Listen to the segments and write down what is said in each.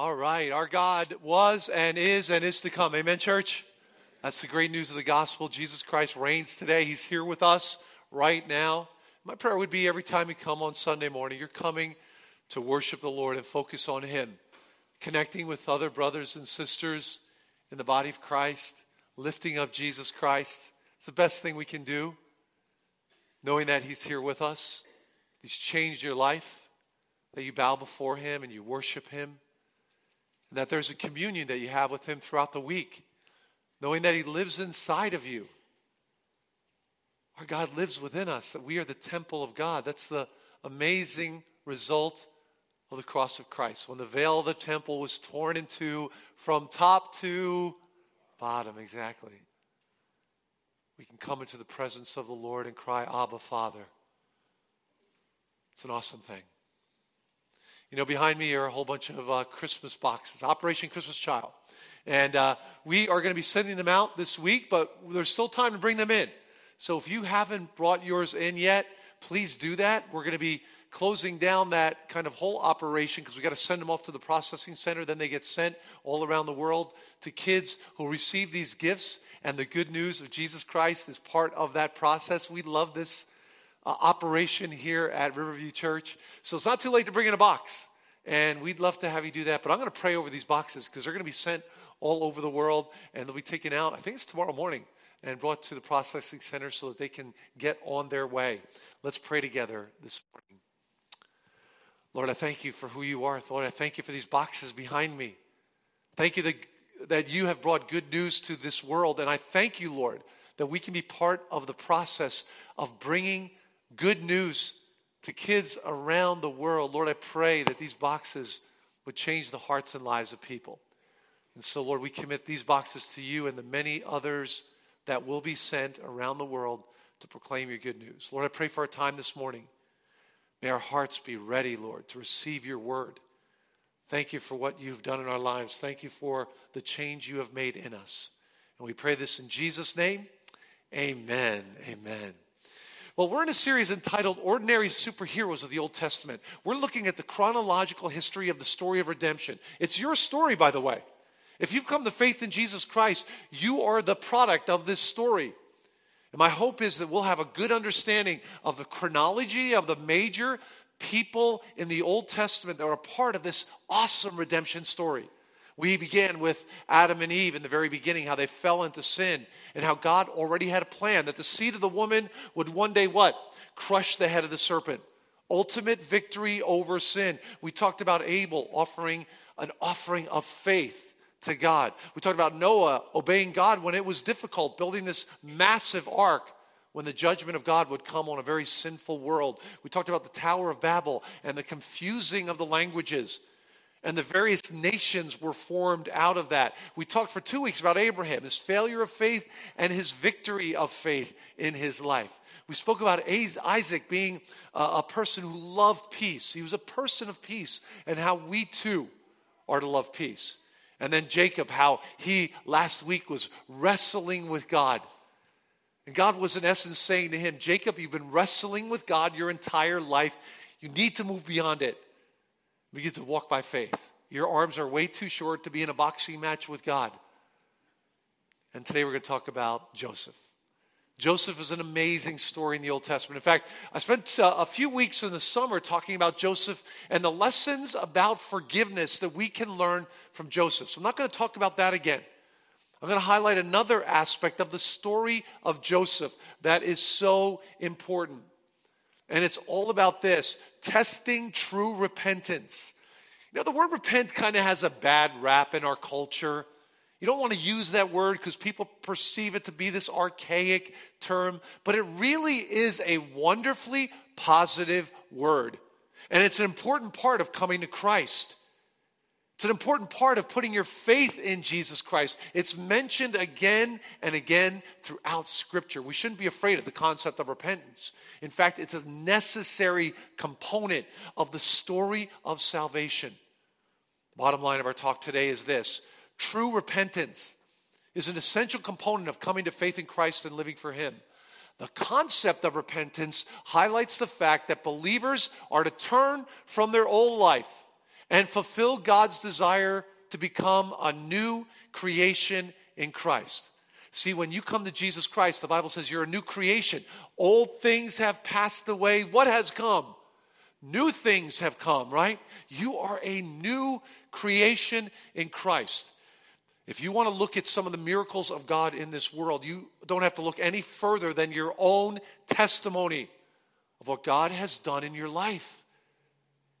All right. Our God was and is and is to come. Amen, church? That's the great news of the gospel. Jesus Christ reigns today. He's here with us right now. My prayer would be every time you come on Sunday morning, you're coming to worship the Lord and focus on Him, connecting with other brothers and sisters in the body of Christ, lifting up Jesus Christ. It's the best thing we can do, knowing that He's here with us. He's changed your life, that you bow before Him and you worship Him, and that there's a communion that you have with Him throughout the week, knowing that He lives inside of you. Our God lives within us, that we are the temple of God. That's the amazing result of the cross of Christ. When the veil of the temple was torn in two from top to bottom, exactly. We can come into the presence of the Lord and cry, Abba, Father. It's an awesome thing. You know, behind me are a whole bunch of uh, Christmas boxes, Operation Christmas Child. And uh, we are going to be sending them out this week, but there's still time to bring them in. So if you haven't brought yours in yet, please do that. We're going to be closing down that kind of whole operation because we got to send them off to the processing center. Then they get sent all around the world to kids who receive these gifts. And the good news of Jesus Christ is part of that process. We love this uh, operation here at Riverview Church. So it's not too late to bring in a box. And we'd love to have you do that. But I'm going to pray over these boxes because they're going to be sent all over the world and they'll be taken out, I think it's tomorrow morning, and brought to the processing center so that they can get on their way. Let's pray together this morning. Lord, I thank you for who you are. Lord, I thank you for these boxes behind me. Thank you that, that you have brought good news to this world. And I thank you, Lord, that we can be part of the process of bringing good news to kids around the world. Lord, I pray that these boxes would change the hearts and lives of people. And so, Lord, we commit these boxes to you and the many others that will be sent around the world to proclaim your good news. Lord, I pray for our time this morning. May our hearts be ready, Lord, to receive your word. Thank you for what you've done in our lives. Thank you for the change you have made in us. And we pray this in Jesus' name. Amen. Amen. Well, we're in a series entitled Ordinary Superheroes of the Old Testament. We're looking at the chronological history of the story of redemption. It's your story, by the way. If you've come to faith in Jesus Christ, you are the product of this story. And my hope is that we'll have a good understanding of the chronology of the major people in the Old Testament that are part of this awesome redemption story. We began with Adam and Eve in the very beginning, how they fell into sin, and how God already had a plan that the seed of the woman would one day what? Crush the head of the serpent. Ultimate victory over sin. We talked about Abel offering an offering of faith to God. We talked about Noah obeying God when it was difficult, building this massive ark when the judgment of God would come on a very sinful world. We talked about the Tower of Babel and the confusing of the languages. And the various nations were formed out of that. We talked for two weeks about Abraham, his failure of faith, and his victory of faith in his life. We spoke about Isaac being a person who loved peace. He was a person of peace, and how we too are to love peace. And then Jacob, how he last week was wrestling with God. And God was, in essence, saying to him, Jacob, you've been wrestling with God your entire life. You need to move beyond it. Begin to walk by faith. Your arms are way too short to be in a boxing match with God. And today we're going to talk about Joseph. Joseph is an amazing story in the Old Testament. In fact, I spent uh, a few weeks in the summer talking about Joseph and the lessons about forgiveness that we can learn from Joseph. So I'm not going to talk about that again. I'm going to highlight another aspect of the story of Joseph that is so important. And it's all about this testing true repentance. You know, the word repent kind of has a bad rap in our culture. You don't want to use that word because people perceive it to be this archaic term, but it really is a wonderfully positive word. And it's an important part of coming to Christ. It's an important part of putting your faith in Jesus Christ. It's mentioned again and again throughout Scripture. We shouldn't be afraid of the concept of repentance. In fact, it's a necessary component of the story of salvation. Bottom line of our talk today is this True repentance is an essential component of coming to faith in Christ and living for Him. The concept of repentance highlights the fact that believers are to turn from their old life and fulfill God's desire to become a new creation in Christ. See, when you come to Jesus Christ, the Bible says you're a new creation. Old things have passed away. What has come? New things have come, right? You are a new creation in Christ. If you want to look at some of the miracles of God in this world, you don't have to look any further than your own testimony of what God has done in your life.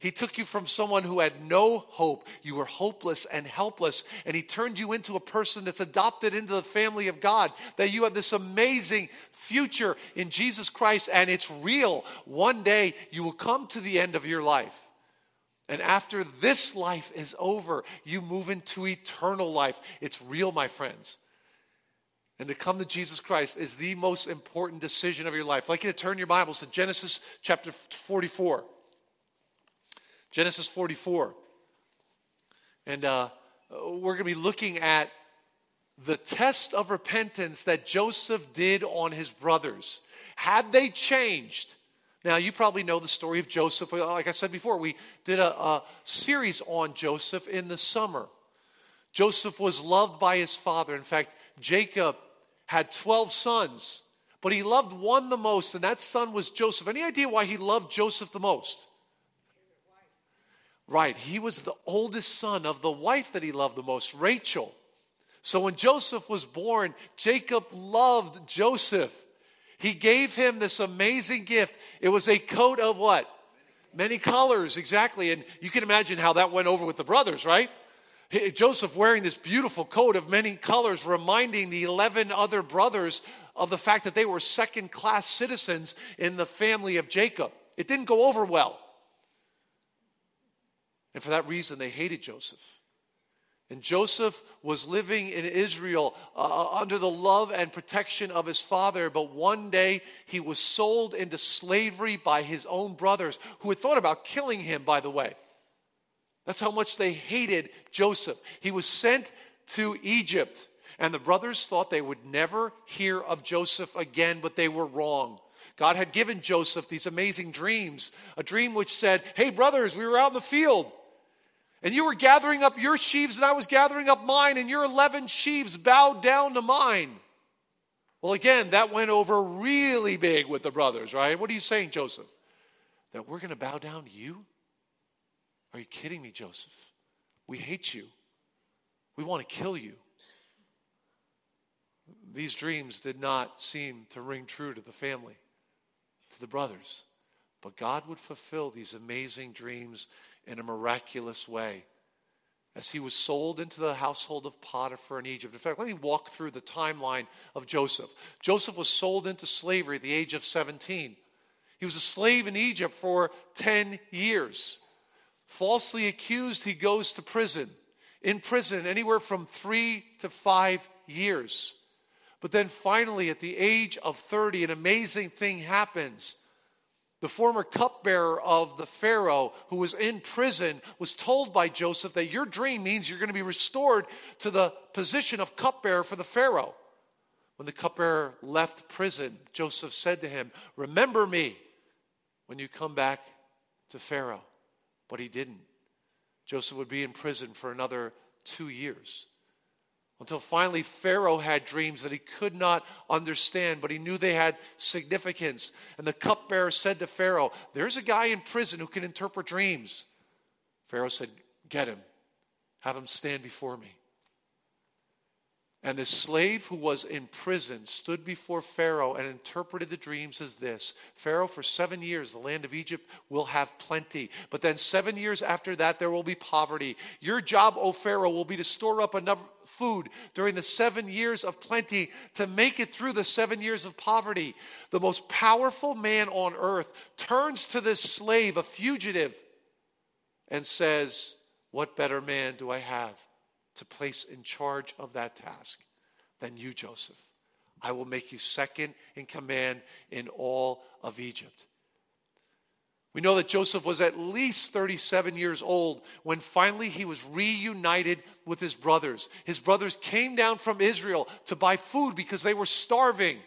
He took you from someone who had no hope. You were hopeless and helpless. And He turned you into a person that's adopted into the family of God. That you have this amazing future in Jesus Christ and it's real. One day you will come to the end of your life. And after this life is over, you move into eternal life. It's real, my friends. And to come to Jesus Christ is the most important decision of your life. I'd like you to turn your Bibles to Genesis chapter 44. Genesis 44. And uh, we're going to be looking at the test of repentance that Joseph did on his brothers. Had they changed? Now, you probably know the story of Joseph. Like I said before, we did a, a series on Joseph in the summer. Joseph was loved by his father. In fact, Jacob had 12 sons, but he loved one the most, and that son was Joseph. Any idea why he loved Joseph the most? Right, he was the oldest son of the wife that he loved the most, Rachel. So when Joseph was born, Jacob loved Joseph. He gave him this amazing gift. It was a coat of what? Many colors, exactly. And you can imagine how that went over with the brothers, right? Joseph wearing this beautiful coat of many colors, reminding the 11 other brothers of the fact that they were second class citizens in the family of Jacob. It didn't go over well. And for that reason, they hated Joseph. And Joseph was living in Israel uh, uh, under the love and protection of his father, but one day he was sold into slavery by his own brothers, who had thought about killing him, by the way. That's how much they hated Joseph. He was sent to Egypt, and the brothers thought they would never hear of Joseph again, but they were wrong. God had given Joseph these amazing dreams, a dream which said, Hey, brothers, we were out in the field. And you were gathering up your sheaves, and I was gathering up mine, and your 11 sheaves bowed down to mine. Well, again, that went over really big with the brothers, right? What are you saying, Joseph? That we're going to bow down to you? Are you kidding me, Joseph? We hate you. We want to kill you. These dreams did not seem to ring true to the family, to the brothers. But God would fulfill these amazing dreams in a miraculous way as he was sold into the household of Potiphar in Egypt. In fact, let me walk through the timeline of Joseph. Joseph was sold into slavery at the age of 17. He was a slave in Egypt for 10 years. Falsely accused, he goes to prison. In prison, anywhere from three to five years. But then finally, at the age of 30, an amazing thing happens. The former cupbearer of the Pharaoh, who was in prison, was told by Joseph that your dream means you're going to be restored to the position of cupbearer for the Pharaoh. When the cupbearer left prison, Joseph said to him, Remember me when you come back to Pharaoh. But he didn't. Joseph would be in prison for another two years until finally Pharaoh had dreams that he could not understand, but he knew they had significance. And the cupbearer said to Pharaoh, There's a guy in prison who can interpret dreams. Pharaoh said, Get him, have him stand before me. And the slave who was in prison stood before Pharaoh and interpreted the dreams as this Pharaoh, for seven years, the land of Egypt will have plenty. But then, seven years after that, there will be poverty. Your job, O Pharaoh, will be to store up enough food during the seven years of plenty to make it through the seven years of poverty. The most powerful man on earth turns to this slave, a fugitive, and says, What better man do I have? To place in charge of that task than you, Joseph. I will make you second in command in all of Egypt. We know that Joseph was at least 37 years old when finally he was reunited with his brothers. His brothers came down from Israel to buy food because they were starving.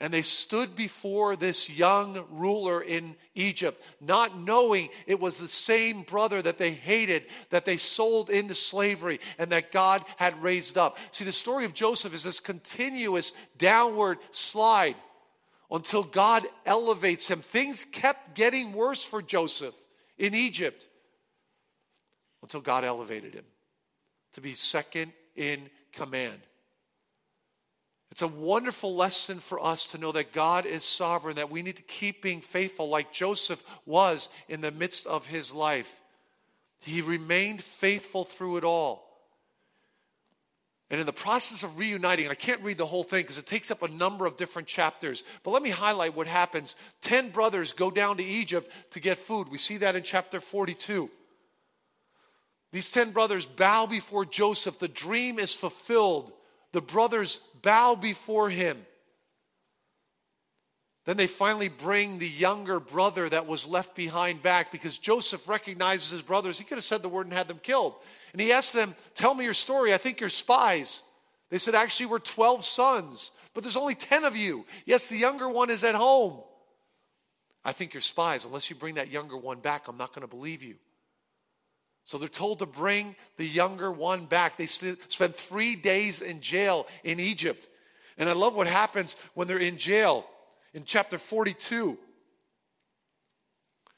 And they stood before this young ruler in Egypt, not knowing it was the same brother that they hated, that they sold into slavery, and that God had raised up. See, the story of Joseph is this continuous downward slide until God elevates him. Things kept getting worse for Joseph in Egypt until God elevated him to be second in command. It's a wonderful lesson for us to know that God is sovereign, that we need to keep being faithful like Joseph was in the midst of his life. He remained faithful through it all. And in the process of reuniting, I can't read the whole thing because it takes up a number of different chapters, but let me highlight what happens. Ten brothers go down to Egypt to get food. We see that in chapter 42. These ten brothers bow before Joseph. The dream is fulfilled the brothers bow before him. Then they finally bring the younger brother that was left behind back because Joseph recognizes his brothers. He could have said the word and had them killed. And he asked them, Tell me your story. I think you're spies. They said, Actually, we're 12 sons, but there's only 10 of you. Yes, the younger one is at home. I think you're spies. Unless you bring that younger one back, I'm not going to believe you. So they're told to bring the younger one back. They spend three days in jail in Egypt. And I love what happens when they're in jail. In chapter 42, it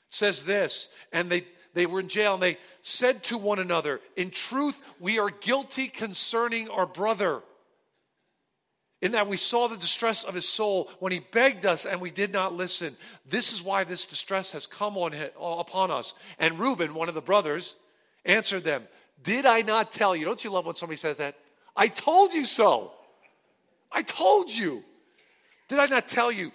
says this, and they, they were in jail and they said to one another, In truth, we are guilty concerning our brother, in that we saw the distress of his soul when he begged us and we did not listen. This is why this distress has come on, upon us. And Reuben, one of the brothers, answered them, Did I not tell you? Don't you love when somebody says that? I told you so. I told you. Did I not tell you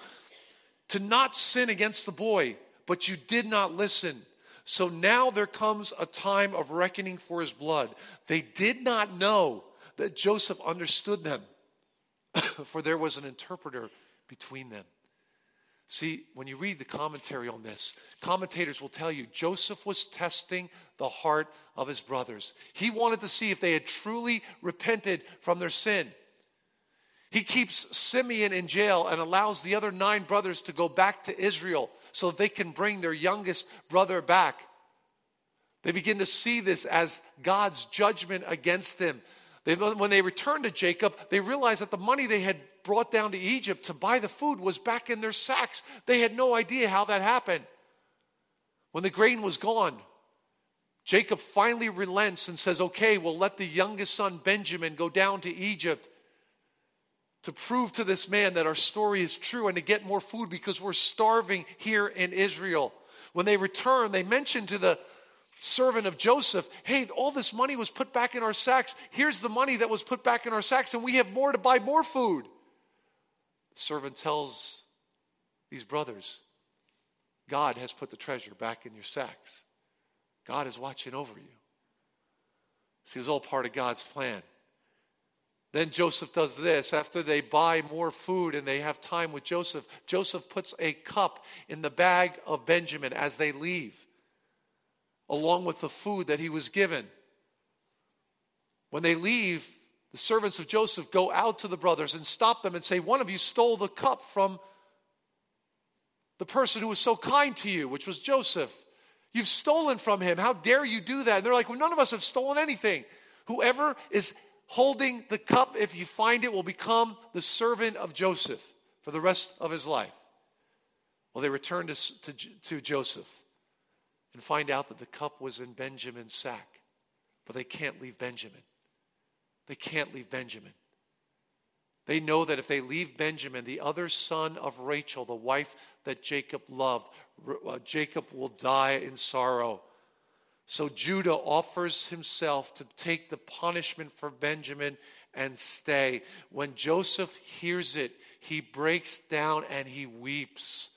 to not sin against the boy? But you did not listen. So now there comes a time of reckoning for his blood. They did not know that Joseph understood them, for there was an interpreter between them. See, when you read the commentary on this, commentators will tell you Joseph was testing the heart of his brothers. He wanted to see if they had truly repented from their sin. He keeps Simeon in jail and allows the other nine brothers to go back to Israel so that they can bring their youngest brother back. They begin to see this as God's judgment against them. They, when they return to Jacob, they realize that the money they had brought down to Egypt to buy the food was back in their sacks. They had no idea how that happened. When the grain was gone, Jacob finally relents and says, Okay, we'll let the youngest son Benjamin go down to Egypt to prove to this man that our story is true and to get more food because we're starving here in Israel. When they return, they mention to the servant of Joseph, Hey, all this money was put back in our sacks. Here's the money that was put back in our sacks, and we have more to buy more food. The servant tells these brothers, God has put the treasure back in your sacks. God is watching over you. See, it was all part of God's plan. Then Joseph does this. After they buy more food and they have time with Joseph, Joseph puts a cup in the bag of Benjamin as they leave, along with the food that he was given. When they leave, the servants of Joseph go out to the brothers and stop them and say, One of you stole the cup from the person who was so kind to you, which was Joseph. You've stolen from him. How dare you do that? And they're like, Well, none of us have stolen anything. Whoever is holding the cup, if you find it, will become the servant of Joseph for the rest of his life. Well, they return to, to, to Joseph and find out that the cup was in Benjamin's sack, but they can't leave Benjamin. They can't leave Benjamin. They know that if they leave Benjamin, the other son of Rachel, the wife that Jacob loved, uh, Jacob will die in sorrow. So Judah offers himself to take the punishment for Benjamin and stay. When Joseph hears it, he breaks down and he weeps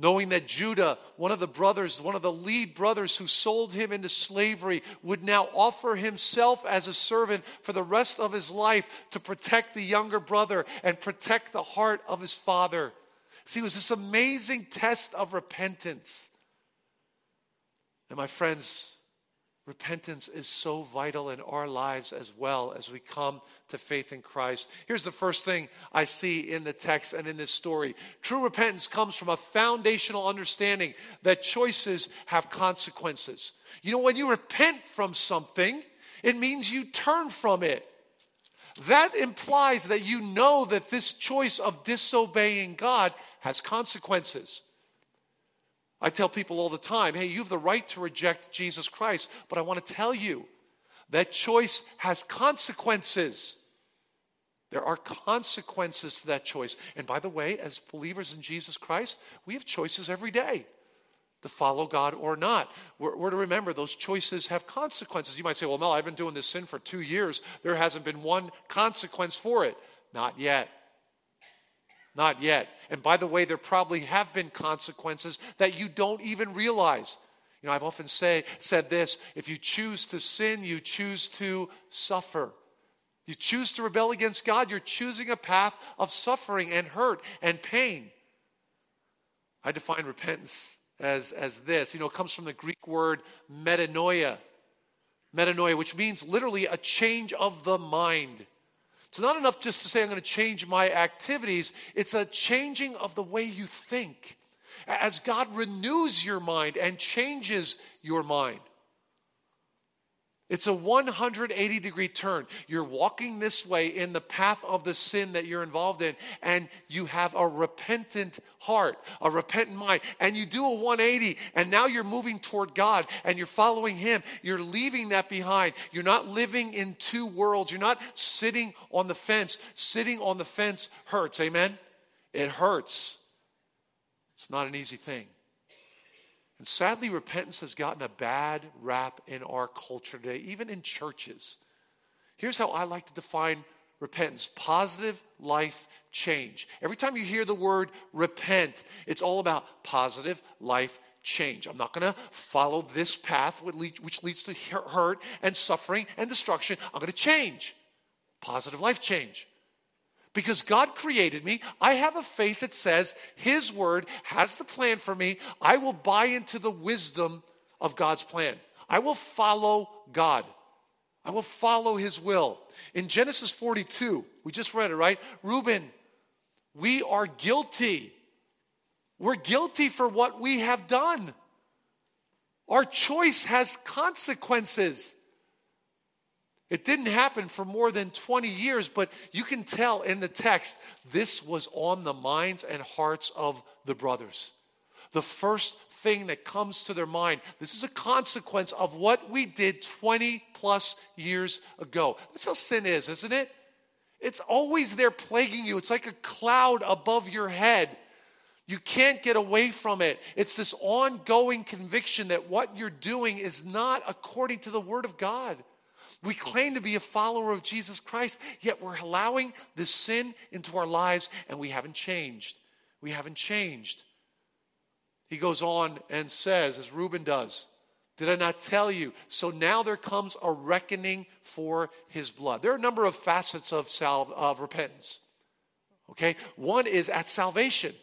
knowing that Judah, one of the brothers, one of the lead brothers who sold him into slavery, would now offer himself as a servant for the rest of his life to protect the younger brother and protect the heart of his father. See, it was this amazing test of repentance. And my friends, repentance is so vital in our lives as well as we come to faith in Christ. Here's the first thing I see in the text and in this story true repentance comes from a foundational understanding that choices have consequences. You know, when you repent from something, it means you turn from it. That implies that you know that this choice of disobeying God has consequences. I tell people all the time hey, you have the right to reject Jesus Christ, but I want to tell you that choice has consequences. There are consequences to that choice. And by the way, as believers in Jesus Christ, we have choices every day to follow God or not. We're, we're, to remember those choices have consequences. You might say, well, Mel, I've been doing this sin for two years. There hasn't been one consequence for it. Not yet. Not yet. And by the way, there probably have been consequences that you don't even realize. You know, I've often say, said this if you choose to sin, you choose to suffer. You choose to rebel against God, you're choosing a path of suffering and hurt and pain. I define repentance as, as this. You know, it comes from the Greek word metanoia. Metanoia, which means literally a change of the mind. It's not enough just to say, I'm going to change my activities. It's a changing of the way you think. As God renews your mind and changes your mind. It's a 180 degree turn. You're walking this way in the path of the sin that you're involved in, and you have a repentant heart, a repentant mind, and you do a 180, and now you're moving toward God and you're following Him. You're leaving that behind. You're not living in two worlds. You're not sitting on the fence. Sitting on the fence hurts. Amen? It hurts. It's not an easy thing. And sadly, repentance has gotten a bad rap in our culture today, even in churches. Here's how I like to define repentance positive life change. Every time you hear the word repent, it's all about positive life change. I'm not going to follow this path which leads to hurt and suffering and destruction. I'm going to change. Positive life change. Because God created me, I have a faith that says His word has the plan for me. I will buy into the wisdom of God's plan. I will follow God. I will follow His will. In Genesis 42, we just read it, right? Reuben, we are guilty. We're guilty for what we have done. Our choice has consequences. It didn't happen for more than 20 years, but you can tell in the text this was on the minds and hearts of the brothers. The first thing that comes to their mind this is a consequence of what we did 20 plus years ago. That's how sin is, isn't it? It's always there plaguing you, it's like a cloud above your head. You can't get away from it. It's this ongoing conviction that what you're doing is not according to the Word of God. We claim to be a follower of Jesus Christ, yet we're allowing this sin into our lives and we haven't changed. We haven't changed. He goes on and says, as Reuben does, Did I not tell you? So now there comes a reckoning for his blood. There are a number of facets of, of repentance. Okay? One is at salvation.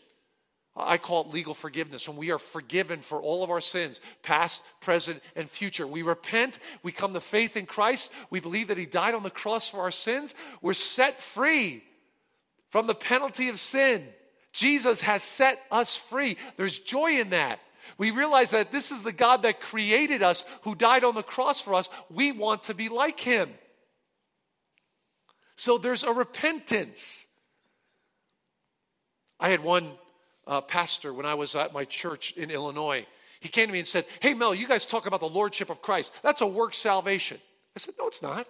I call it legal forgiveness when we are forgiven for all of our sins, past, present, and future. We repent, we come to faith in Christ, we believe that He died on the cross for our sins, we're set free from the penalty of sin. Jesus has set us free. There's joy in that. We realize that this is the God that created us, who died on the cross for us. We want to be like Him. So there's a repentance. I had one uh, pastor when I was at my church in Illinois. He came to me and said, Hey, Mel, you guys talk about the Lordship of Christ. That's a work salvation. I said, No, it's not.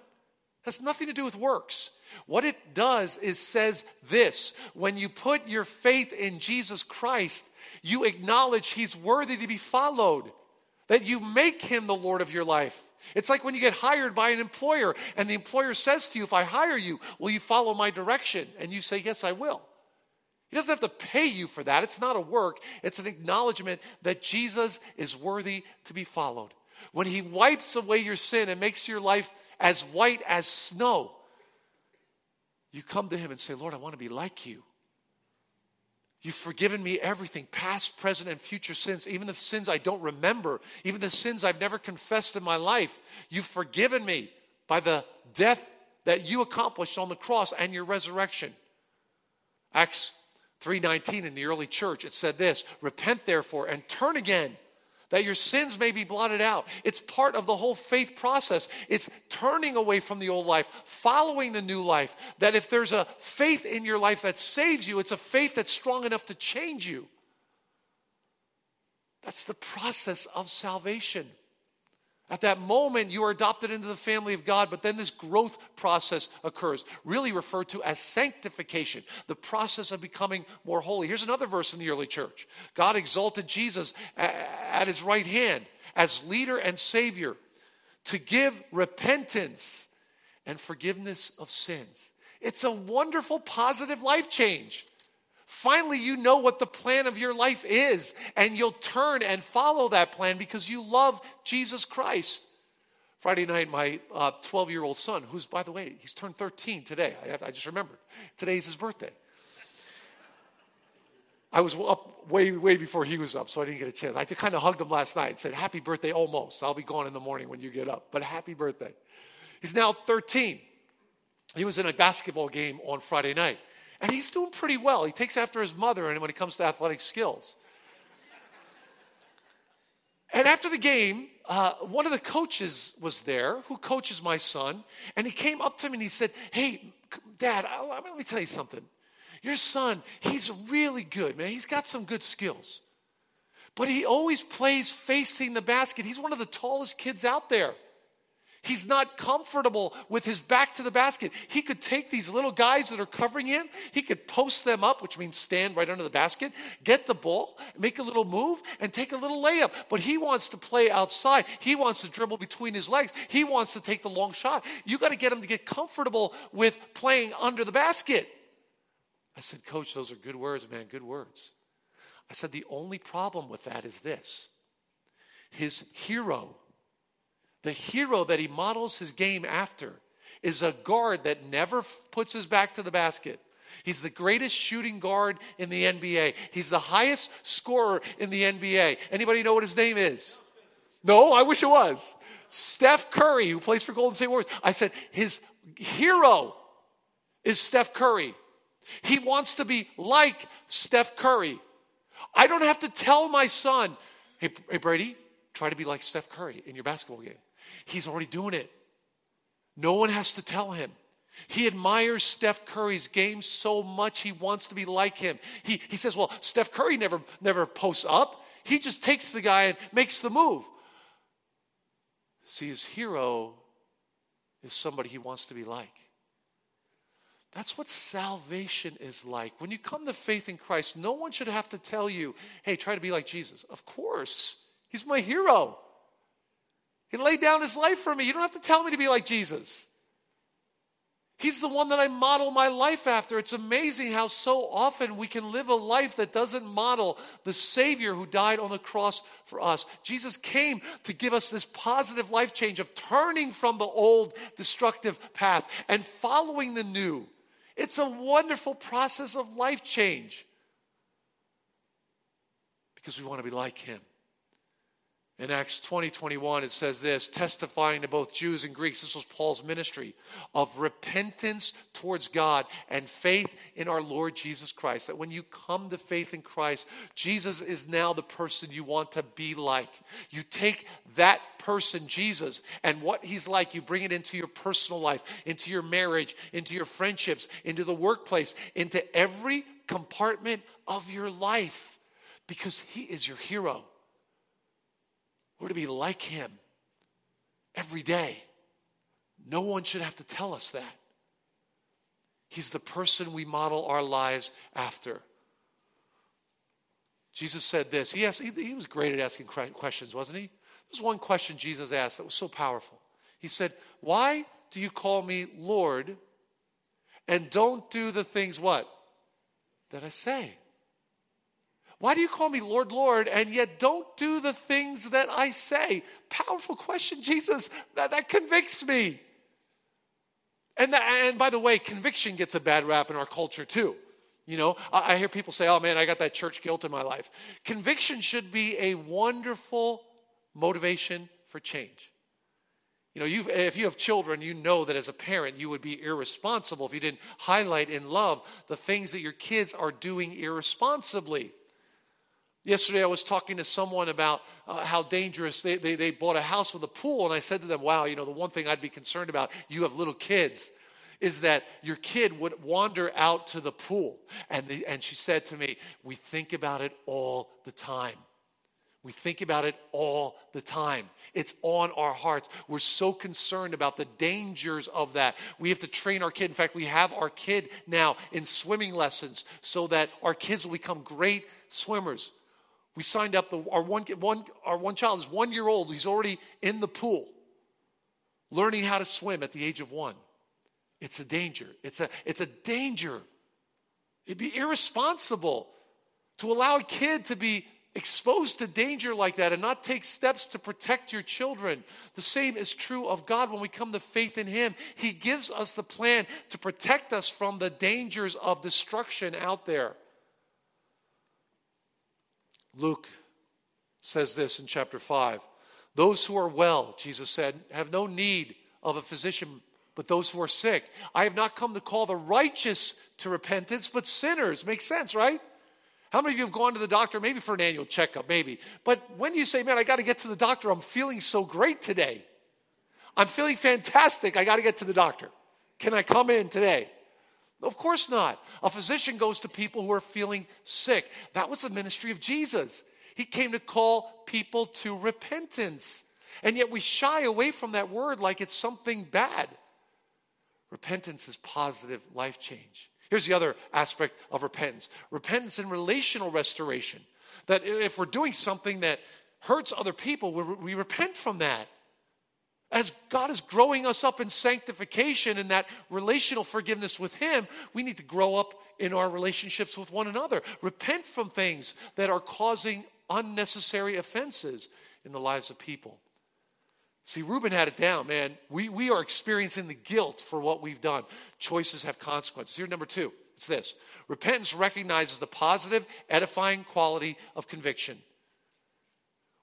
Has nothing to do with works. What it does is says this when you put your faith in Jesus Christ, you acknowledge he's worthy to be followed, that you make him the Lord of your life. It's like when you get hired by an employer and the employer says to you, If I hire you, will you follow my direction? And you say, Yes, I will. He doesn't have to pay you for that. It's not a work, it's an acknowledgement that Jesus is worthy to be followed. When He wipes away your sin and makes your life as white as snow, you come to Him and say, Lord, I want to be like you. You've forgiven me everything, past, present, and future sins, even the sins I don't remember, even the sins I've never confessed in my life. You've forgiven me by the death that you accomplished on the cross and your resurrection. Acts 3:19 in the early church it said this, repent therefore and turn again that your sins may be blotted out. It's part of the whole faith process. It's turning away from the old life, following the new life. That if there's a faith in your life that saves you, it's a faith that's strong enough to change you. That's the process of salvation. At that moment, you are adopted into the family of God, but then this growth process occurs, really referred to as sanctification, the process of becoming more holy. Here's another verse in the early church God exalted Jesus at his right hand as leader and savior to give repentance and forgiveness of sins. It's a wonderful, positive life change. Finally, you know what the plan of your life is, and you'll turn and follow that plan because you love Jesus Christ. Friday night, my 12 uh, year old son, who's, by the way, he's turned 13 today. I, have, I just remembered. Today's his birthday. I was up way, way before he was up, so I didn't get a chance. I kind of hugged him last night and said, Happy birthday almost. I'll be gone in the morning when you get up, but happy birthday. He's now 13. He was in a basketball game on Friday night. And he's doing pretty well. He takes after his mother and when it comes to athletic skills. And after the game, uh, one of the coaches was there who coaches my son. And he came up to me and he said, Hey, Dad, let me tell you something. Your son, he's really good, man. He's got some good skills. But he always plays facing the basket. He's one of the tallest kids out there. He's not comfortable with his back to the basket. He could take these little guys that are covering him, he could post them up, which means stand right under the basket, get the ball, make a little move, and take a little layup. But he wants to play outside. He wants to dribble between his legs. He wants to take the long shot. You got to get him to get comfortable with playing under the basket. I said, Coach, those are good words, man, good words. I said, the only problem with that is this his hero the hero that he models his game after is a guard that never puts his back to the basket. He's the greatest shooting guard in the NBA. He's the highest scorer in the NBA. Anybody know what his name is? No, I wish it was. Steph Curry, who plays for Golden State Warriors. I said his hero is Steph Curry. He wants to be like Steph Curry. I don't have to tell my son, hey, hey Brady, try to be like Steph Curry in your basketball game. He's already doing it. No one has to tell him. He admires Steph Curry's game so much he wants to be like him. He, he says, Well, Steph Curry never, never posts up. He just takes the guy and makes the move. See, his hero is somebody he wants to be like. That's what salvation is like. When you come to faith in Christ, no one should have to tell you, hey, try to be like Jesus. Of course, he's my hero. He laid down his life for me. You don't have to tell me to be like Jesus. He's the one that I model my life after. It's amazing how so often we can live a life that doesn't model the Savior who died on the cross for us. Jesus came to give us this positive life change of turning from the old destructive path and following the new. It's a wonderful process of life change because we want to be like Him. In Acts 20, 21, it says this testifying to both Jews and Greeks. This was Paul's ministry of repentance towards God and faith in our Lord Jesus Christ. That when you come to faith in Christ, Jesus is now the person you want to be like. You take that person, Jesus, and what he's like, you bring it into your personal life, into your marriage, into your friendships, into the workplace, into every compartment of your life because he is your hero. We're to be like him every day. No one should have to tell us that. He's the person we model our lives after. Jesus said this. He, asked, he, he was great at asking questions, wasn't he? There's one question Jesus asked that was so powerful. He said, Why do you call me Lord and don't do the things what? That I say. Why do you call me Lord, Lord, and yet don't do the things that I say? Powerful question, Jesus. That, that convicts me. And, and by the way, conviction gets a bad rap in our culture too. You know, I, I hear people say, oh man, I got that church guilt in my life. Conviction should be a wonderful motivation for change. You know, if you have children, you know that as a parent, you would be irresponsible if you didn't highlight in love the things that your kids are doing irresponsibly. Yesterday, I was talking to someone about uh, how dangerous they, they, they bought a house with a pool, and I said to them, Wow, you know, the one thing I'd be concerned about, you have little kids, is that your kid would wander out to the pool. And, the, and she said to me, We think about it all the time. We think about it all the time. It's on our hearts. We're so concerned about the dangers of that. We have to train our kid. In fact, we have our kid now in swimming lessons so that our kids will become great swimmers. We signed up, the, our, one, one, our one child is one year old. He's already in the pool, learning how to swim at the age of one. It's a danger. It's a, it's a danger. It'd be irresponsible to allow a kid to be exposed to danger like that and not take steps to protect your children. The same is true of God when we come to faith in Him. He gives us the plan to protect us from the dangers of destruction out there. Luke says this in chapter 5 Those who are well, Jesus said, have no need of a physician, but those who are sick. I have not come to call the righteous to repentance, but sinners. Makes sense, right? How many of you have gone to the doctor, maybe for an annual checkup, maybe? But when you say, man, I got to get to the doctor, I'm feeling so great today. I'm feeling fantastic. I got to get to the doctor. Can I come in today? Of course not. A physician goes to people who are feeling sick. That was the ministry of Jesus. He came to call people to repentance. And yet we shy away from that word like it's something bad. Repentance is positive life change. Here's the other aspect of repentance repentance and relational restoration. That if we're doing something that hurts other people, we, repent from that. As God is growing us up in sanctification and that relational forgiveness with Him, we need to grow up in our relationships with one another. Repent from things that are causing unnecessary offenses in the lives of people. See, Reuben had it down, man. We, we are experiencing the guilt for what we've done. Choices have consequences. Here, number two, it's this repentance recognizes the positive, edifying quality of conviction.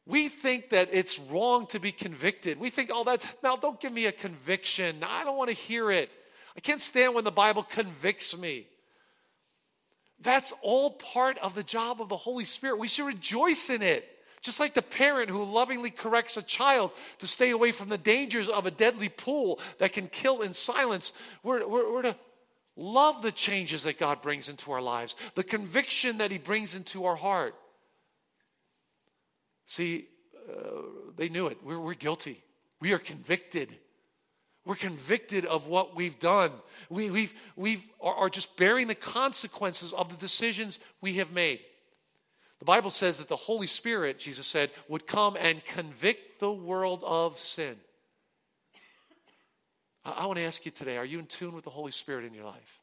We think that it's wrong to be convicted. We think, oh, that's, now don't give me a conviction. I don't want to hear it. I can't stand when the Bible convicts me. That's all part of the job of the Holy Spirit. We should rejoice in it. Just like the parent who lovingly corrects a child to stay away from the dangers of a deadly pool that can kill in silence, we're, we're, we're to love the changes that God brings into our lives, the conviction that He brings into our heart. See, uh, they knew it. We're, we're guilty. We are convicted. We're convicted of what we've done. We we've, we've, are, are just bearing the consequences of the decisions we have made. The Bible says that the Holy Spirit, Jesus said, would come and convict the world of sin. I, I want to ask you today are you in tune with the Holy Spirit in your life?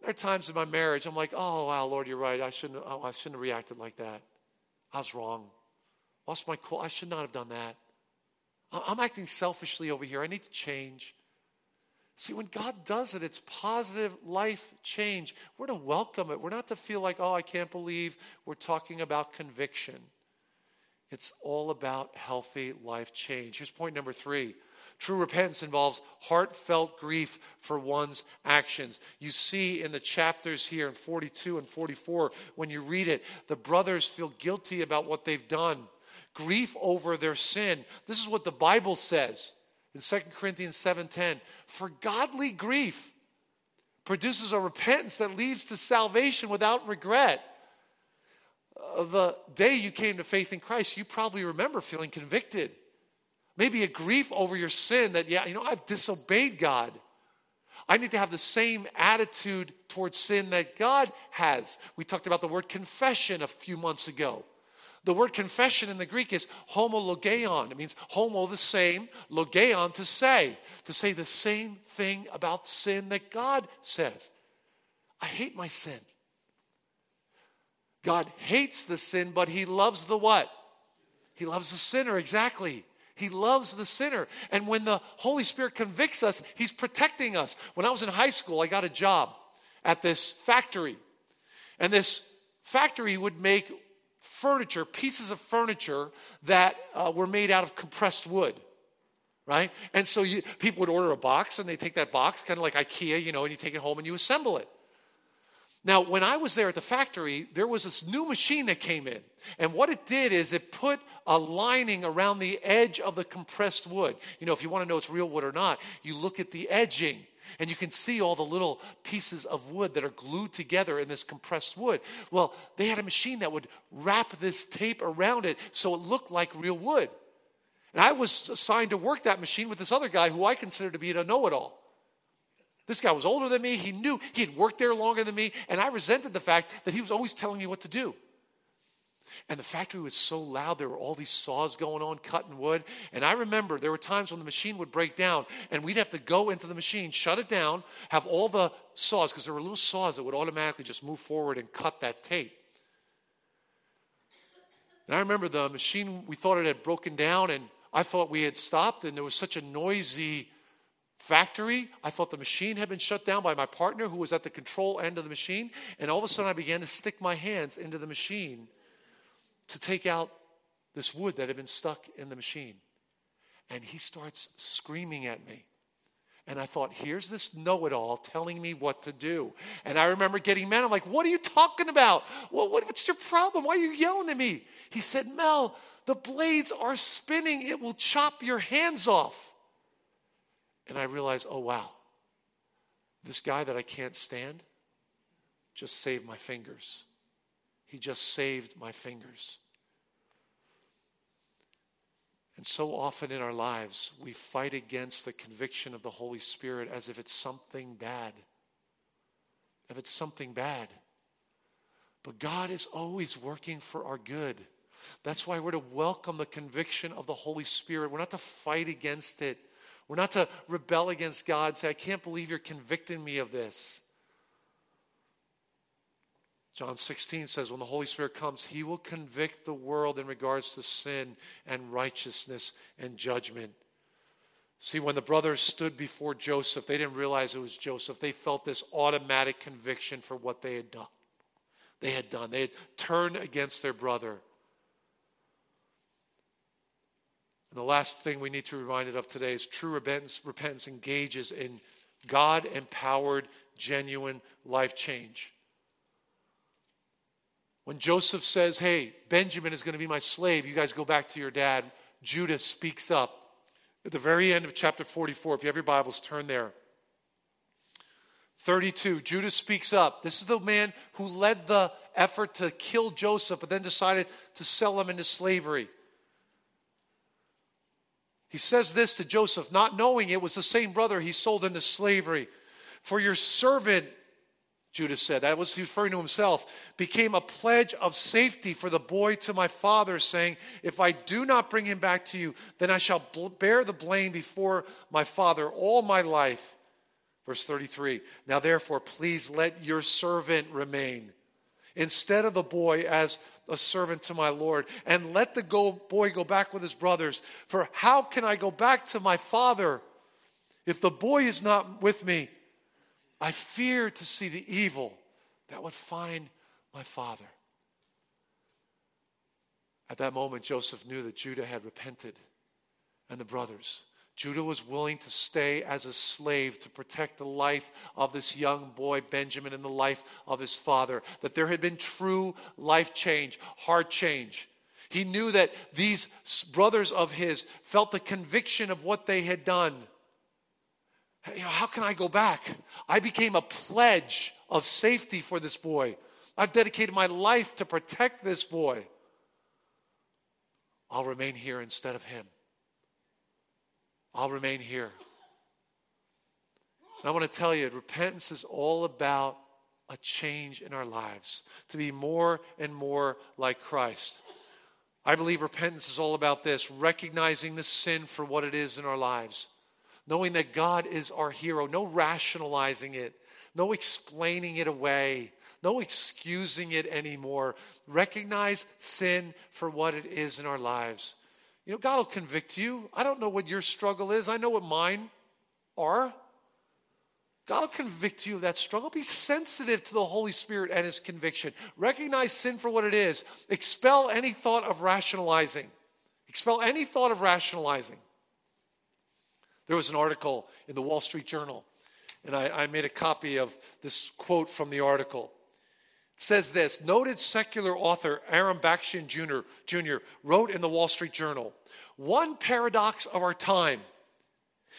There are times in my marriage I'm like, oh, wow, Lord, you're right. I shouldn't, oh, I shouldn't have reacted like that. I was wrong. Lost my cool. I should not have done that. I'm acting selfishly over here. I need to change. See, when God does it, it's positive life change. We're to welcome it. We're not to feel like, oh, I can't believe we're talking about conviction. It's all about healthy life change. Here's point number three True repentance involves heartfelt grief for one's actions. You see in the chapters here in 42 and 44, when you read it, the brothers feel guilty about what they've done, grief over their sin. This is what the Bible says in 2 Corinthians 7:10. For godly grief produces a repentance that leads to salvation without regret. Uh, the day you came to faith in Christ, you probably remember feeling convicted Maybe a grief over your sin that, yeah, you know, I've disobeyed God. I need to have the same attitude towards sin that God has. We talked about the word confession a few months ago. The word confession in the Greek is homologeon. It means homo, the same, logeon, to say, to say the same thing about sin that God says. I hate my sin. God hates the sin, but he loves the what? He loves the sinner, exactly. He loves the sinner. And when the Holy Spirit convicts us, He's protecting us. When I was in high school, I got a job at this factory. And this factory would make furniture, pieces of furniture that uh, were made out of compressed wood right? And so you, people would order a box and they take that box, kind of like IKEA, you know, and you take it home and you assemble it. Now, when I was there at the factory, there was this new machine that came in. And what it did is it put a lining around the edge of the compressed wood. You know, if you want to know it's real wood or not, you look at the edging and you can see all the little pieces of wood that are glued together in this compressed wood. Well, they had a machine that would wrap this tape around it so it looked like real wood. And I was assigned to work that machine with this other guy who I consider to be a know it all. This guy was older than me. He knew he had worked there longer than me. And I resented the fact that he was always telling me what to do. And the factory was so loud, there were all these saws going on, cutting wood. And I remember there were times when the machine would break down, and we'd have to go into the machine, shut it down, have all the saws, because there were little saws that would automatically just move forward and cut that tape. And I remember the machine, we thought it had broken down, and I thought we had stopped and there was such a noisy factory. I thought the machine had been shut down by my partner who was at the control end of the machine. And all of a sudden, I began to stick my hands into the machine to take out this wood that had been stuck in the machine. And he starts screaming at me. And I thought, here's this know it all telling me what to do. And I remember getting mad. I'm like, what are you talking about? Well, what, what's your problem? Why are you yelling at me? He said, Mel, the blades are spinning. It will chop your hands off. And I realized, oh, wow, this guy that I can't stand just saved my fingers. He just saved my fingers. And so often in our lives, we fight against the conviction of the Holy Spirit as if it's something bad. If it's something bad. But God is always working for our good. That's why we're to welcome the conviction of the Holy Spirit. We're not to fight against it. We're not to rebel against God, say, I can't believe you're convicting me of this. John 16 says, when the Holy Spirit comes, he will convict the world in regards to sin and righteousness and judgment. See, when the brothers stood before Joseph, they didn't realize it was Joseph. They felt this automatic conviction for what they had done. They had done. They had turned against their brother. And the last thing we need to be reminded of today is true repentance, repentance engages in God empowered, genuine life change. When Joseph says, Hey, Benjamin is going to be my slave, you guys go back to your dad, Judah speaks up. At the very end of chapter 44, if you have your Bibles, turn there. 32, Judah speaks up. This is the man who led the effort to kill Joseph, but then decided to sell him into slavery. He says this to Joseph, not knowing it was the same brother he sold into slavery. For your servant, Judah said, that was referring to himself, became a pledge of safety for the boy to my father, saying, If I do not bring him back to you, then I shall bear the blame before my father all my life. Verse 33 Now therefore, please let your servant remain instead of the boy as a servant to my Lord, and let the go, boy go back with his brothers. For how can I go back to my father if the boy is not with me? I fear to see the evil that would find my father. At that moment, Joseph knew that Judah had repented and the brothers. Judah was willing to stay as a slave to protect the life of this young boy, Benjamin, and the life of his father. That there had been true life change, heart change. He knew that these brothers of his felt the conviction of what they had done. You know, how can I go back? I became a pledge of safety for this boy. I've dedicated my life to protect this boy. I'll remain here instead of him. I'll remain here. And I want to tell you, repentance is all about a change in our lives, to be more and more like Christ. I believe repentance is all about this recognizing the sin for what it is in our lives, knowing that God is our hero, no rationalizing it, no explaining it away, no excusing it anymore. Recognize sin for what it is in our lives. You know, God will convict you. I don't know what your struggle is, I know what mine are. God will convict you of that struggle. Be sensitive to the Holy Spirit and His conviction. Recognize sin for what it is. Expel any thought of rationalizing. Expel any thought of rationalizing. There was an article in the Wall Street Journal, and I, I made a copy of this quote from the article. Says this Noted secular author Aram Bakshian Jr., Jr. wrote in the Wall Street Journal One paradox of our time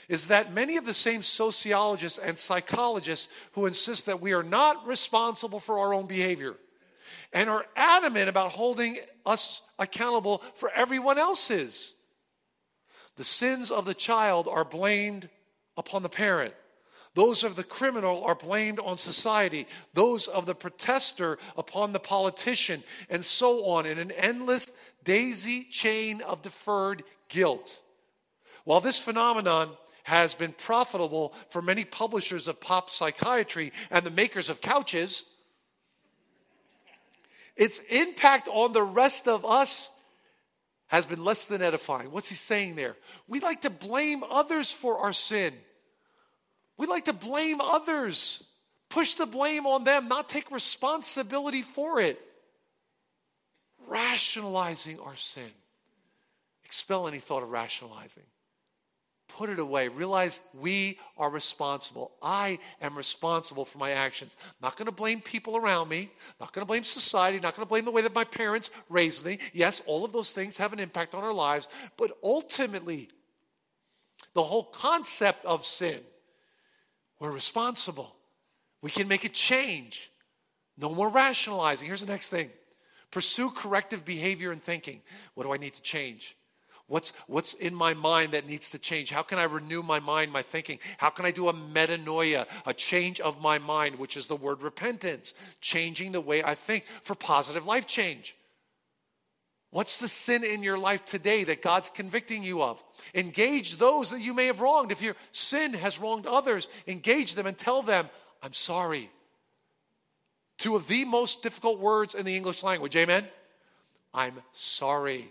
is that many of the same sociologists and psychologists who insist that we are not responsible for our own behavior and are adamant about holding us accountable for everyone else's. The sins of the child are blamed upon the parent. Those of the criminal are blamed on society. Those of the protester upon the politician, and so on in an endless daisy chain of deferred guilt. While this phenomenon has been profitable for many publishers of pop psychiatry and the makers of couches, its impact on the rest of us has been less than edifying. What's he saying there? We like to blame others for our sin. We like to blame others, push the blame on them, not take responsibility for it. Rationalizing our sin. Expel any thought of rationalizing put it away. Realize we are responsible. I am responsible for my actions. Not going to blame people around me, not going to blame society, not going to blame the way that my parents raised me. Yes, all of those things have an impact on our lives, but ultimately, the whole concept of sin, we're responsible. We can make a change. No more rationalizing. Here's the next thing pursue corrective behavior and thinking. What do I need to change? What's, what's in my mind that needs to change? How can I renew my mind, my thinking? How can I do a metanoia, a change of my mind, which is the word repentance, changing the way I think for positive life change? What's the sin in your life today that God's convicting you of? Engage those that you may have wronged. If your sin has wronged others, engage them and tell them, I'm sorry. Two of the most difficult words in the English language, amen? I'm sorry.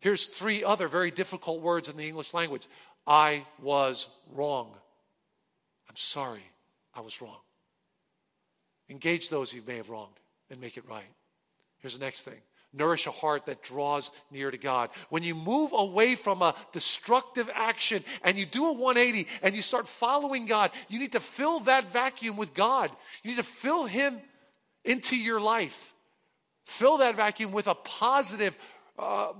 Here's three other very difficult words in the English language I was wrong. I'm sorry, I was wrong. Engage those you may have wronged and make it right. Here's the next thing nourish a heart that draws near to God. When you move away from a destructive action and you do a 180 and you start following God, you need to fill that vacuum with God. You need to fill Him into your life. Fill that vacuum with a positive, uh,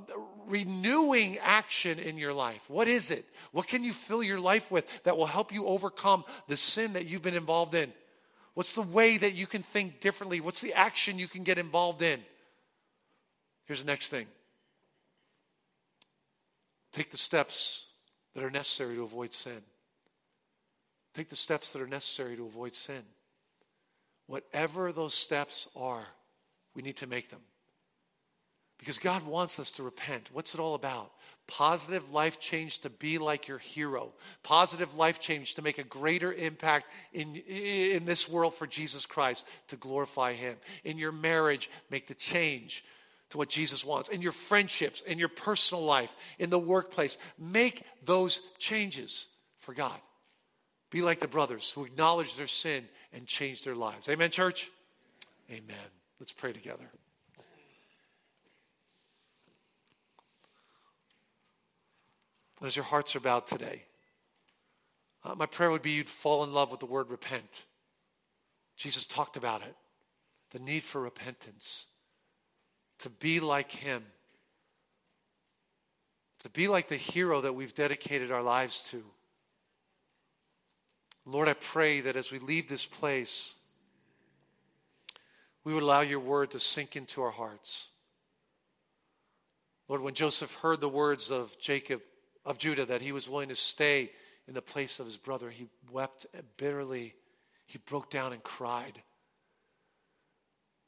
renewing action in your life? What is it? What can you fill your life with that will help you overcome the sin that you've been involved in? What's the way that you can think differently? What's the action you can get involved in? Here's the next thing take the steps that are necessary to avoid sin. Take the steps that are necessary to avoid sin. Whatever those steps are, we need to make them. Because God wants us to repent. What's it all about? Positive life change to be like your hero. Positive life change to make a greater impact in, in this world for Jesus Christ to glorify Him. In your marriage, make the change to what Jesus wants. In your friendships, in your personal life, in the workplace, make those changes for God. Be like the brothers who acknowledge their sin and change their lives. Amen, church? Amen. Let's pray together. as your hearts are bowed today, uh, my prayer would be you'd fall in love with the word repent. Jesus talked about it the need for repentance, to be like him, to be like the hero that we've dedicated our lives to. Lord, I pray that as we leave this place, we would allow your word to sink into our hearts. Lord, when Joseph heard the words of Jacob, of Judah that he was willing to stay in the place of his brother. He wept bitterly. He broke down and cried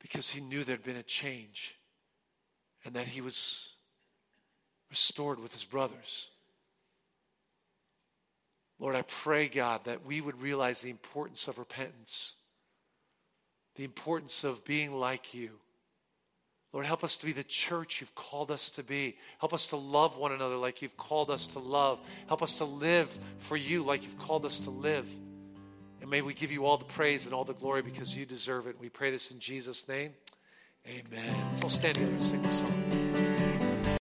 because he knew there'd been a change and that he was restored with his brothers. Lord, I pray, God, that we would realize the importance of repentance, the importance of being like you, Lord, help us to be the church you've called us to be. Help us to love one another like you've called us to love. Help us to live for you like you've called us to live. And may we give you all the praise and all the glory because you deserve it. We pray this in Jesus' name. Amen. All stand together and sing the song.